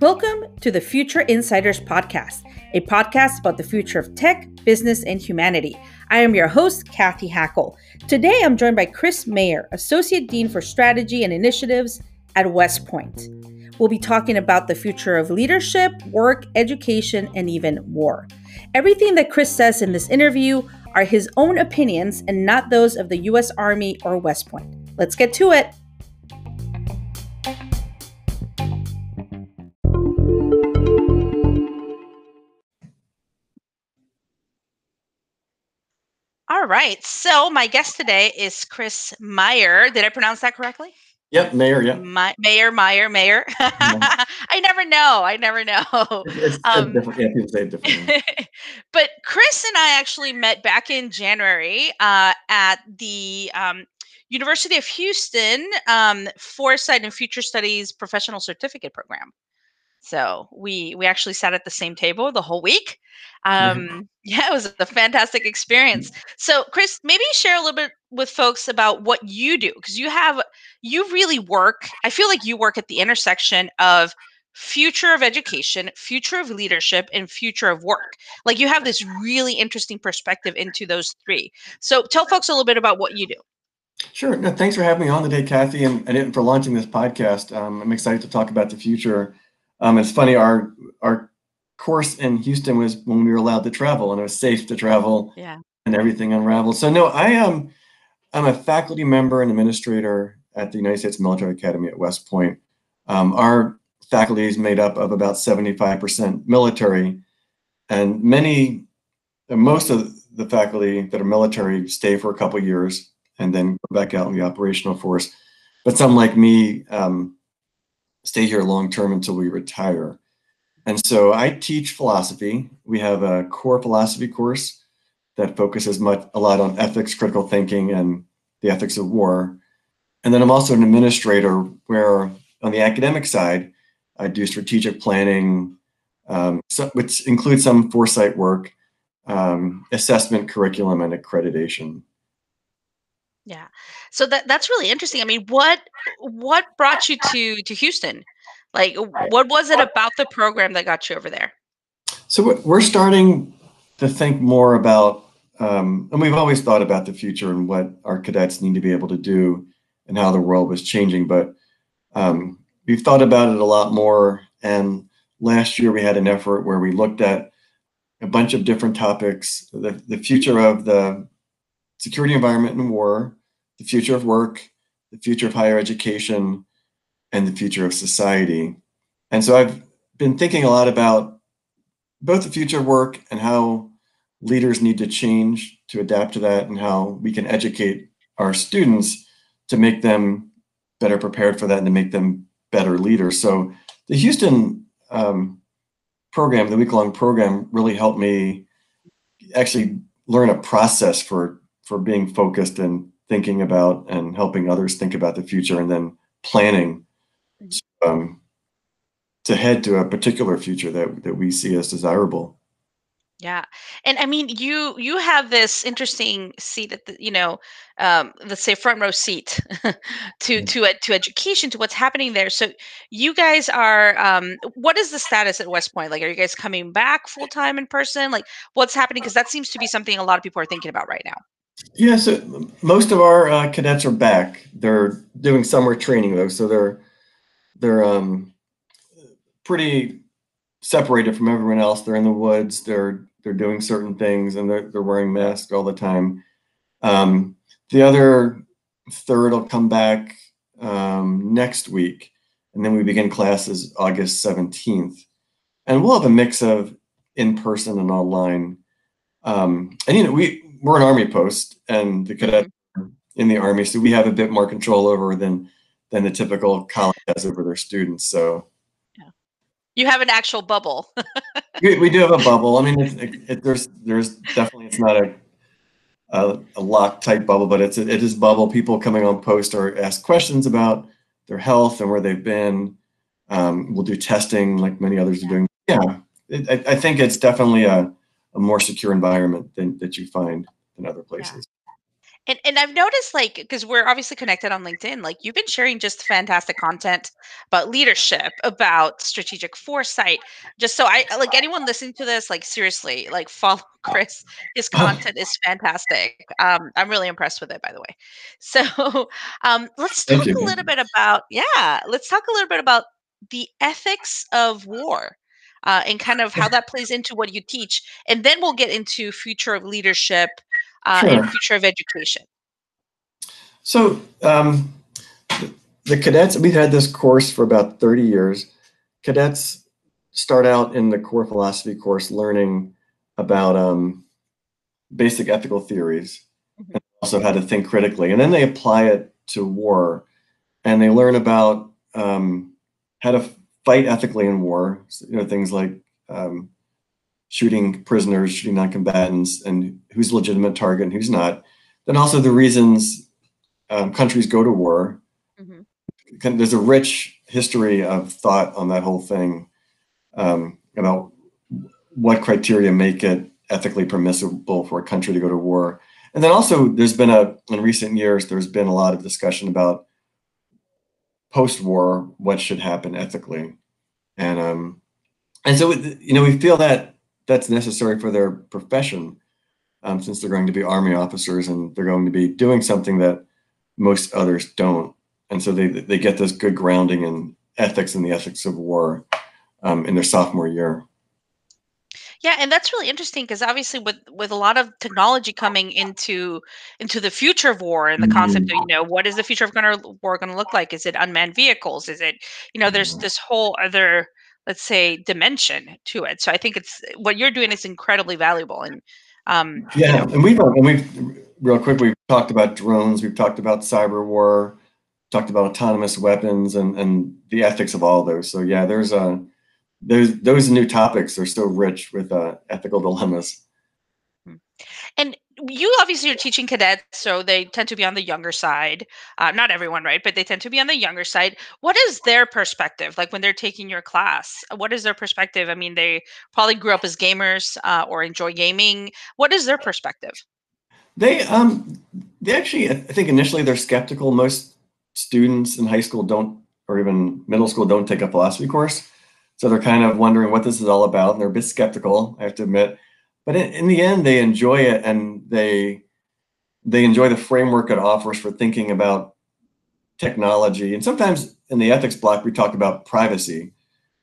Welcome to the Future Insiders Podcast, a podcast about the future of tech, business, and humanity. I am your host, Cathy Hackl. Today I'm joined by Chris Mayer, Associate Dean for Strategy and Initiatives at West Point. We'll be talking about the future of leadership, work, education, and even war. Everything that Chris says in this interview are his own opinions and not those of the U.S. Army or West Point. Let's get to it. All right. So my guest today is Chris Meyer. Did I pronounce that correctly? Yep, Mayer. Yep. My, Mayer, Meyer, Mayer. I never know. I never know. It's, um, different. Yeah, people say it differently. but Chris and I actually met back in January uh, at the um, University of Houston um, Foresight and Future Studies Professional Certificate Program. So we we actually sat at the same table the whole week. Um, yeah, it was a fantastic experience. So, Chris, maybe share a little bit with folks about what you do because you have you really work. I feel like you work at the intersection of future of education, future of leadership, and future of work. Like you have this really interesting perspective into those three. So, tell folks a little bit about what you do. Sure. No, thanks for having me on today, Cathy, and, and for launching this podcast. Um, I'm excited to talk about the future. Um, it's funny, our our course in Houston was when we were allowed to travel and it was safe to travel yeah. and everything unraveled. So no, I am I'm a faculty member and administrator at the United States Military Academy at West Point. Um, our faculty is made up of about 75% military and many most of the faculty that are military stay for a couple years and then go back out in the operational force. But some like me um, stay here long term until we retire. And so I teach philosophy. We have a core philosophy course that focuses much a lot on ethics, critical thinking, and the ethics of war. And then I'm also an administrator where on the academic side, I do strategic planning, um, so, which includes some foresight work, um, assessment, curriculum, and accreditation. Yeah, so that that's really interesting. I mean, what what brought you to to Houston? Like, what was it about the program that got you over there? So we're starting to think more about, um, and we've always thought about the future and what our cadets need to be able to do and how the world was changing. But um, we've thought about it a lot more. And last year we had an effort where we looked at a bunch of different topics: the, the future of the security environment and war, the future of work, the future of higher education, and the future of society. And so I've been thinking a lot about both the future of work and how leaders need to change to adapt to that and how we can educate our students to make them better prepared for that and to make them better leaders. So the Houston um, program, the week-long program, really helped me actually learn a process for for being focused and thinking about and helping others think about the future and then planning um, to head to a particular future that that we see as desirable. Yeah, and I mean, you you have this interesting seat at the you know, um, let's say front row seat to to to education to what's happening there. So you guys are, um, what is the status at West Point? Like, are you guys coming back full time in person? Like, what's happening? Because that seems to be something a lot of people are thinking about right now. Yeah, so most of our uh, cadets are back. They're doing summer training though, so they're they're um, pretty separated from everyone else. They're in the woods. They're they're doing certain things, and they're they're wearing masks all the time. Um, the other third will come back um, next week, and then we begin classes August seventeenth, and we'll have a mix of in person and online. Um, and you know, we we're an army post, and the cadet in the army, so we have a bit more control over than than the typical college has over their students. So yeah. you have an actual bubble. we, we, do have a bubble. I mean, it, it, there's there's definitely it's not a a, a locked type bubble, but it's it is bubble. People coming on post or ask questions about their health and where they've been. Um, we'll do testing like many others are doing. Yeah, it, I, I, think it's definitely a, a more secure environment than that you find in other places. And and I've noticed like because we're obviously connected on LinkedIn, like you've been sharing just fantastic content about leadership, about strategic foresight. Just so I like anyone listening to this, like seriously, like follow Chris. His content is fantastic. Um, I'm really impressed with it, by the way. So um, let's talk a little bit about yeah, let's talk a little bit about the ethics of war. Uh, and kind of how that plays into what you teach, and then we'll get into future of leadership uh, and future of education. So um, the cadets, we've had this course for about 30 years. Cadets start out in the core philosophy course learning about um, basic ethical theories Mhm. and also how to think critically. And then they apply it to war and they learn about um, how to fight ethically in war, So, you know, things like um, shooting prisoners, shooting non-combatants, and who's a legitimate target and who's not. Then also the reasons um, countries go to war. Mhm. Kind- There's a rich history of thought on that whole thing um, about what criteria make it ethically permissible for a country to go to war. And then also, there's been a in recent years, there's been a lot of discussion about post-war what should happen ethically, and um, and so you know we feel that that's necessary for their profession, um, since they're going to be army officers and they're going to be doing something that most others don't, and so they they get this good grounding in ethics and the ethics of war um, in their sophomore year. Yeah, and that's really interesting because obviously with with a lot of technology coming into into the future of war and the concept of, you know, what is the future of gonna war gonna look like? Is it unmanned vehicles? Is it, you know, there's this whole other, let's say, dimension to it. So I think it's what you're doing is incredibly valuable and um, you Yeah, know, and we've and we've real quick we've talked about drones, we've talked about cyber war, talked about autonomous weapons and and the ethics of all those. So yeah, there's a those those new topics are so rich with uh, ethical dilemmas. And you obviously are teaching cadets, so they tend to be on the younger side. Uh, not everyone, right? But they tend to be on the younger side. What is their perspective like when they're taking your class? What is their perspective? I mean, they probably grew up as gamers uh, or enjoy gaming. What is their perspective? They um they actually I think initially they're skeptical. Most students in high school don't or even middle school don't take a philosophy course. So they're kind of wondering what this is all about and they're a bit skeptical, I have to admit. But in, in the end they enjoy it and they they enjoy the framework it offers for thinking about technology. And sometimes in the ethics block we talk about privacy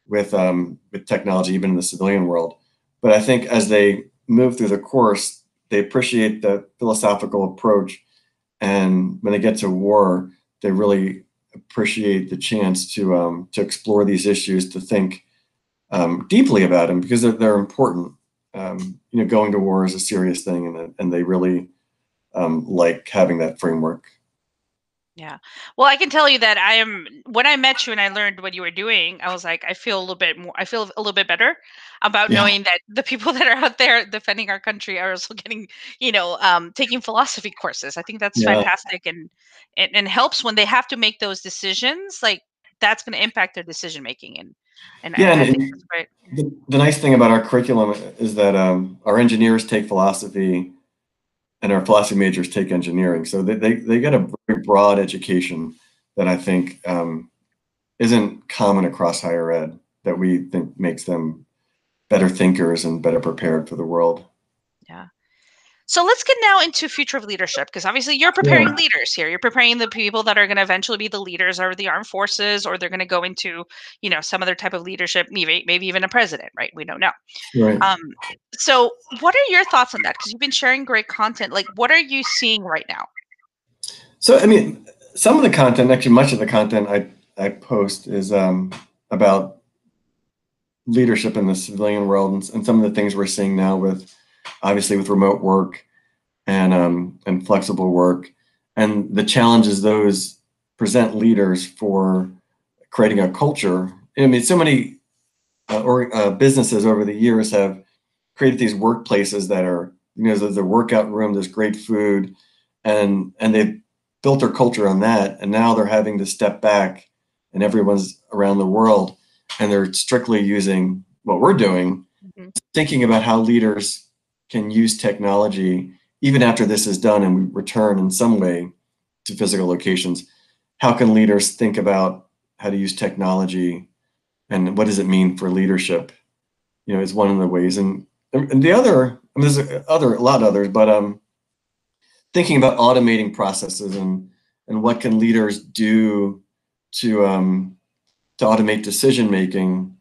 with um with technology even in the civilian world. But I think as they move through the course, they appreciate the philosophical approach and when they get to war they really appreciate the chance to um, to explore these issues to think um, deeply about them because they're, they're important um, you know going to war is a serious thing and, and they really um, like having that framework Yeah. Well, I can tell you that I am when I met you and I learned what you were doing, I was like, I feel a little bit more I feel a little bit better about yeah knowing that the people that are out there defending our country are also getting, you know, um, taking philosophy courses. I think that's yeah fantastic and and, and helps when they have to make those decisions. Like that's going to impact their decision making and and yeah and, I think and that's great. the, the nice thing about our curriculum is that um, our engineers take philosophy and our philosophy majors take engineering. So they, they, they get a very broad education that I think um, isn't common across higher ed that we think makes them better thinkers and better prepared for the world. Yeah. So let's get now into future of leadership because obviously you're Yeah, preparing leaders here. You're preparing the people that are going to eventually be the leaders of the armed forces, or they're going to go into, you know, some other type of leadership, maybe maybe even a president, right? We don't know. right. Um, so what are your thoughts on that? Because you've been sharing great content. Like, what are you seeing right now? So, I mean, some of the content, actually, much of the content I, I post is um, about leadership in the civilian world and, and some of the things we're seeing now with obviously with remote work and um, and flexible work and the challenges those present leaders for creating a culture. I mean, so many uh, or uh, businesses over the years have created these workplaces that are you know there's a workout room, there's great food, and and they've built their culture on that, and now they're having to step back, and everyone's around the world, and they're strictly using what we're doing, Mhm. thinking about how leaders can use technology even after this is done and we return in some way to physical locations, how can leaders think about how to use technology and what does it mean for leadership? You know, is one of the ways. And, and the other, I mean, there's other, a lot of others, but um, thinking about automating processes and and what can leaders do to um, to automate decision making,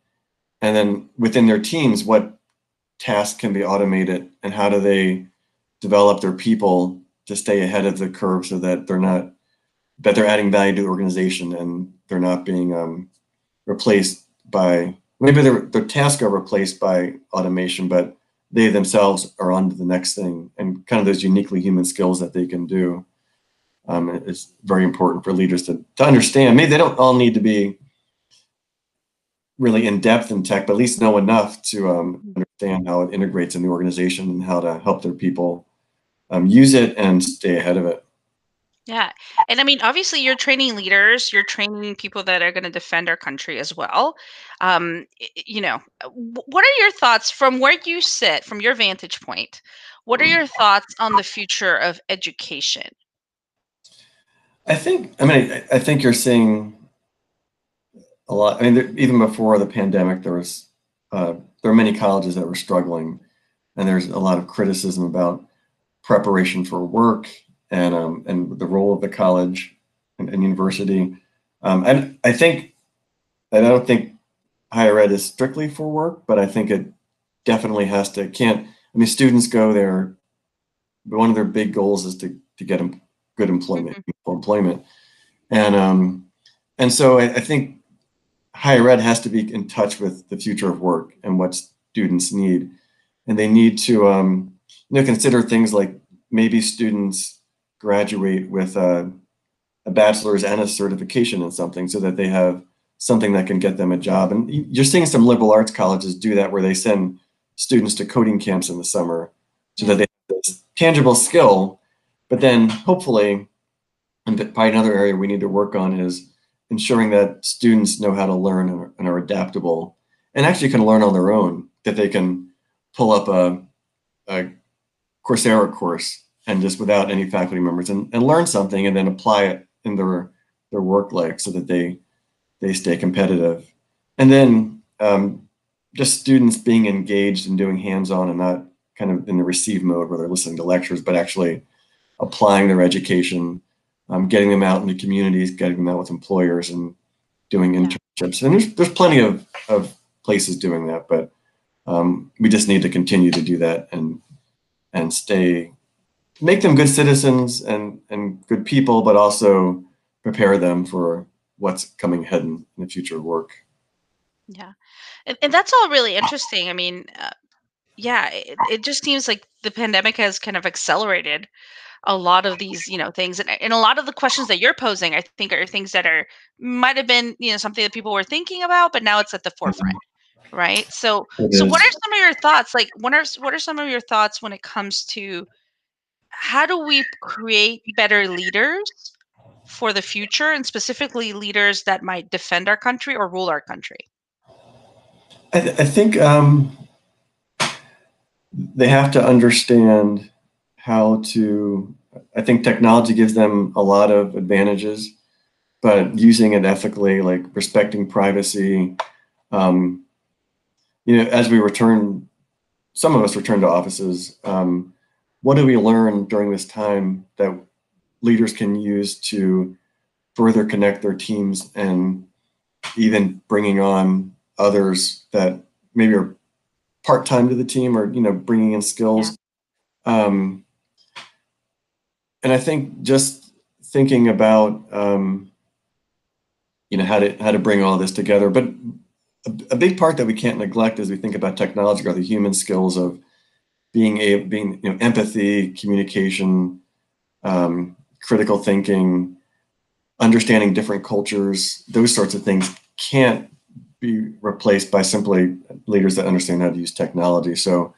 and then within their teams, what tasks can be automated, and how do they develop their people to stay ahead of the curve so that they're not that they're adding value to the organization and they're not being um, replaced by maybe their their tasks are replaced by automation, but they themselves are on to the next thing and kind of those uniquely human skills that they can do um, is very important for leaders to, to understand. Maybe they don't all need to be really in depth in tech, but at least know enough to um, understand how it integrates in the organization and how to help their people um, use it and stay ahead of it. Yeah. And I mean, obviously, you're training leaders, you're training people that are going to defend our country as well. Um, you know, what are your thoughts from where you sit, from your vantage point? What are your thoughts on the future of education? I think, I mean, I, I think you're seeing a lot. I mean, there, even before the pandemic, there was, uh, there are many colleges that were struggling, and there's a lot of criticism about preparation for work and um, and the role of the college and, and university. Um, and I think, and I don't think higher ed is strictly for work, but I think it definitely has to. Can't I mean students go there. One of their big goals is to to get them good employment, mm-hmm. employment, and um, and so I, I think higher ed has to be in touch with the future of work and what students need, and they need to um, you know consider things like maybe students graduate with a, a bachelor's and a certification in something so that they have something that can get them a job. And you're seeing some liberal arts colleges do that where they send students to coding camps in the summer so that they have this tangible skill. But then hopefully, and probably another area we need to work on is ensuring that students know how to learn and are adaptable and actually can learn on their own, that they can pull up a, a Coursera course and just without any faculty members and, and learn something and then apply it in their their work life so that they they stay competitive. And then um, just students being engaged and doing hands-on and not kind of in the receive mode where they're listening to lectures but actually applying their education um, getting them out into communities getting them out with employers and doing internships and there's, there's plenty of, of places doing that but um, we just need to continue to do that and and stay make them good citizens and and good people, but also prepare them for what's coming ahead in, in the future of work. Yeah, and, and that's all really interesting. I mean, uh, yeah, it, it just seems like the pandemic has kind of accelerated a lot of these you know things and, and a lot of the questions that you're posing i think are things that are might have been you know something that people were thinking about but now it's at the forefront mm-hmm. right so it so is. what are some of your thoughts like what are what are some of your thoughts when it comes to how do we create better leaders for the future and specifically leaders that might defend our country or rule our country? I, th- I think um, they have to understand how to. I think technology gives them a lot of advantages, but using it ethically, like respecting privacy. Um, you know, as we return, some of us return to offices. Um, what do we learn during this time that leaders can use to further connect their teams and even bringing on others that maybe are part-time to the team or you know bringing in skills yeah. um, and i think just thinking about um, you know how to how to bring all this together but a, a, big part that we can't neglect as we think about technology are the human skills of being a being you know empathy, communication, um, critical thinking, understanding different cultures, those sorts of things can't be replaced by simply leaders that understand how to use technology. So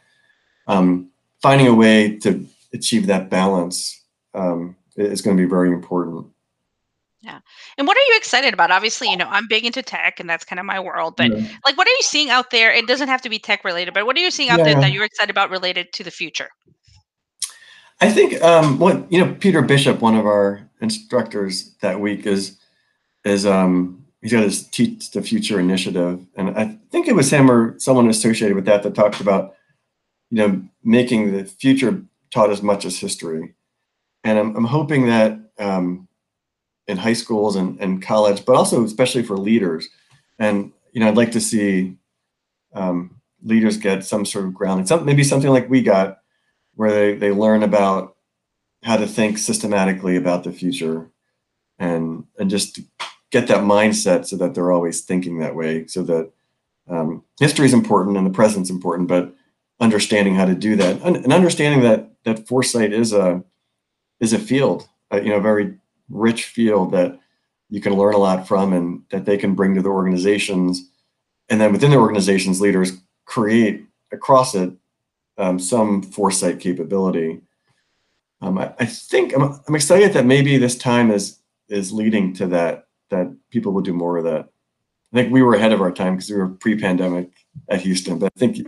um, finding a way to achieve that balance um, is going to be very important. Yeah. And what are you excited about? Obviously, you know, I'm big into tech and that's kind of my world, but yeah. like what are you seeing out there? It doesn't have to be tech related, but what are you seeing out yeah, there that you're excited about related to the future? I think um, what you know, Peter Bishop, one of our instructors that week, is is um, he's got his Teach the Future initiative, and I think it was him or someone associated with that that talked about you know making the future taught as much as history, and I'm I'm hoping that um, in high schools and, and college, but also especially for leaders, and you know I'd like to see um, leaders get some sort of grounding, some maybe something like we got where they, they learn about how to think systematically about the future and and just get that mindset so that they're always thinking that way so that um, history is important and the present's important but understanding how to do that and, and understanding that that foresight is a is a field uh, you know a very rich field that you can learn a lot from and that they can bring to their organizations and then within their organizations leaders create across it um, some foresight capability. Um, I, I, think I'm, I'm excited that maybe this time is is leading to that that people will do more of that. I think we were ahead of our time because we were pre-pandemic at Houston, but I think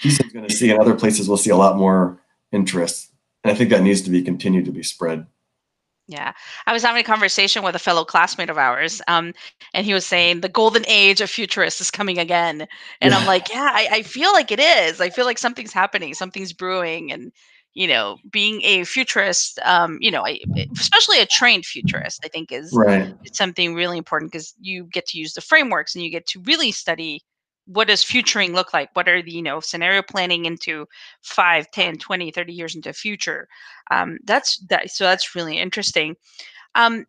Houston's going to see and other places will see a lot more interest, and I think that needs to be continued to be spread. Yeah. I was having a conversation with a fellow classmate of ours, um, and he was saying the golden age of futurists is coming again. And yeah. I'm like, yeah, I, I, feel like it is. I feel like something's happening, something's brewing. And, you know, being a futurist, um, you know, especially a trained futurist, I think is right. something really important because you get to use the frameworks and you get to really study what does futuring look like? What are the you know scenario planning into 5 10 20 30 years into future? Um, that's that so that's really interesting. Um,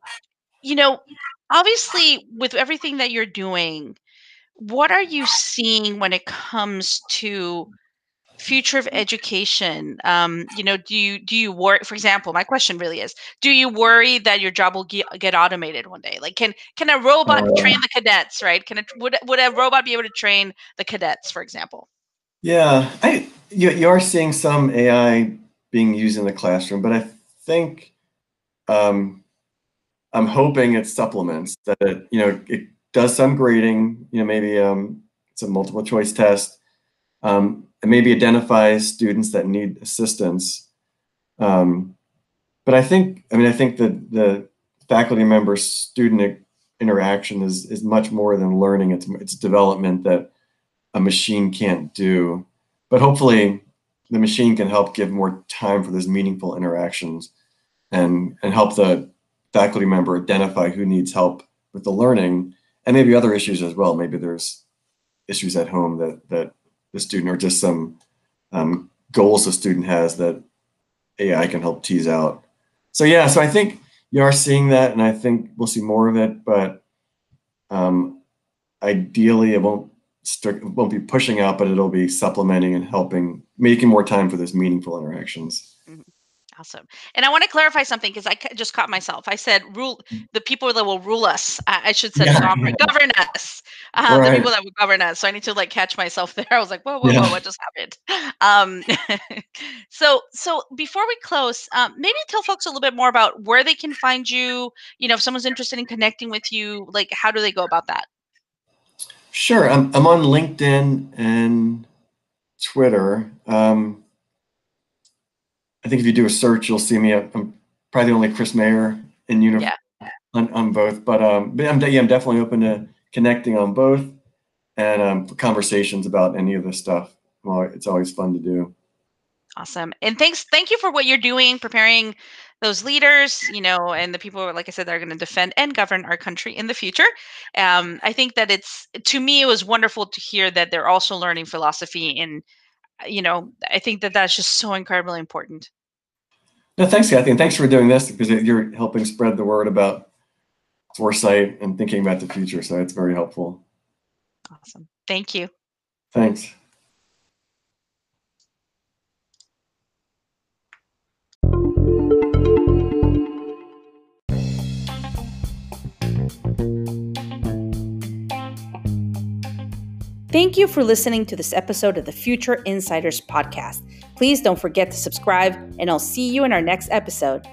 you know obviously with everything that you're doing what are you seeing when it comes to future of education um, you know do you do you worry for example my question really is do you worry that your job will get, get automated one day? Like can can a robot uh, train the cadets right? Can it would, would a robot be able to train the cadets for example? Yeah i you, you are seeing some ai being used in the classroom but i think um, i'm hoping it supplements that it you know it does some grading you know maybe um, it's a multiple choice test um, and maybe identify students that need assistance. Um, but I think, I mean, I think that the faculty member student interaction is is much more than learning. It's it's development that a machine can't do. But hopefully, the machine can help give more time for those meaningful interactions, and and help the faculty member identify who needs help with the learning, and maybe other issues as well. Maybe there's issues at home that that the student or just some um, goals the student has that AI can help tease out. So yeah, so I think you are seeing that, and I think we'll see more of it. But um, ideally, it won't strict, won't be pushing out, but it'll be supplementing and helping, making more time for those meaningful interactions. Awesome. And I want to clarify something because I just caught myself. I said rule mm. the people that will rule us. I, I should say yeah, yeah. govern us. Um, right. The people that will govern us. So I need to like catch myself there. I was like, whoa, whoa, yeah. whoa, what just happened? Um, so so before we close, um, maybe tell folks a little bit more about where they can find you. You know, if someone's interested in connecting with you, like how do they go about that? Sure. I'm I'm on LinkedIn and Twitter. Um, I think if you do a search, you'll see me. I'm probably the only Chris Mayer in uniform yeah. on, on both. But um, but I'm, yeah, I'm definitely open to connecting on both and um, conversations about any of this stuff. Well, it's always fun to do. Awesome. And thanks, thank you for what you're doing, preparing those leaders, you know, and the people, like I said, that are going to defend and govern our country in the future. Um, I think that it's, to me, it was wonderful to hear that they're also learning philosophy and you know, I think that that's just so incredibly important. No, thanks, Cathy, and thanks for doing this because you're helping spread the word about foresight and thinking about the future. So it's very helpful. Awesome. Thank you. Thanks. Thank you for listening to this episode of the Future Insiders podcast. Please don't forget to subscribe, and I'll see you in our next episode.